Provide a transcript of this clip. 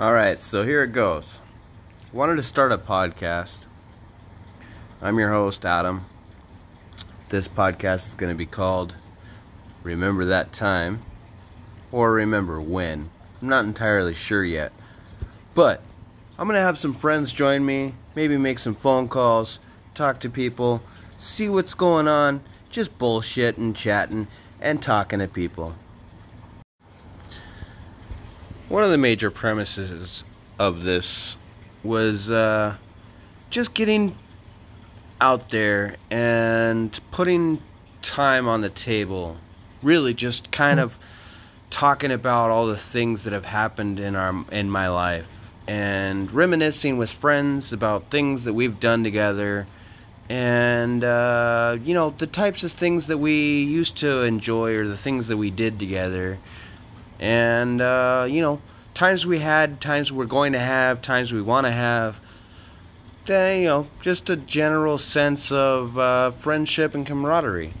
All right, so here it goes. Wanted to start a podcast. I'm your host, Adam. This podcast is going to be called Remember That Time or Remember When. I'm not entirely sure yet. But I'm going to have some friends join me, maybe make some phone calls, talk to people, see what's going on, just bullshit and chatting and talking to people. One of the major premises of this was uh, just getting out there and putting time on the table. Really, just kind of talking about all the things that have happened in our in my life and reminiscing with friends about things that we've done together and uh, you know the types of things that we used to enjoy or the things that we did together and uh, you know times we had times we're going to have times we want to have then you know just a general sense of uh, friendship and camaraderie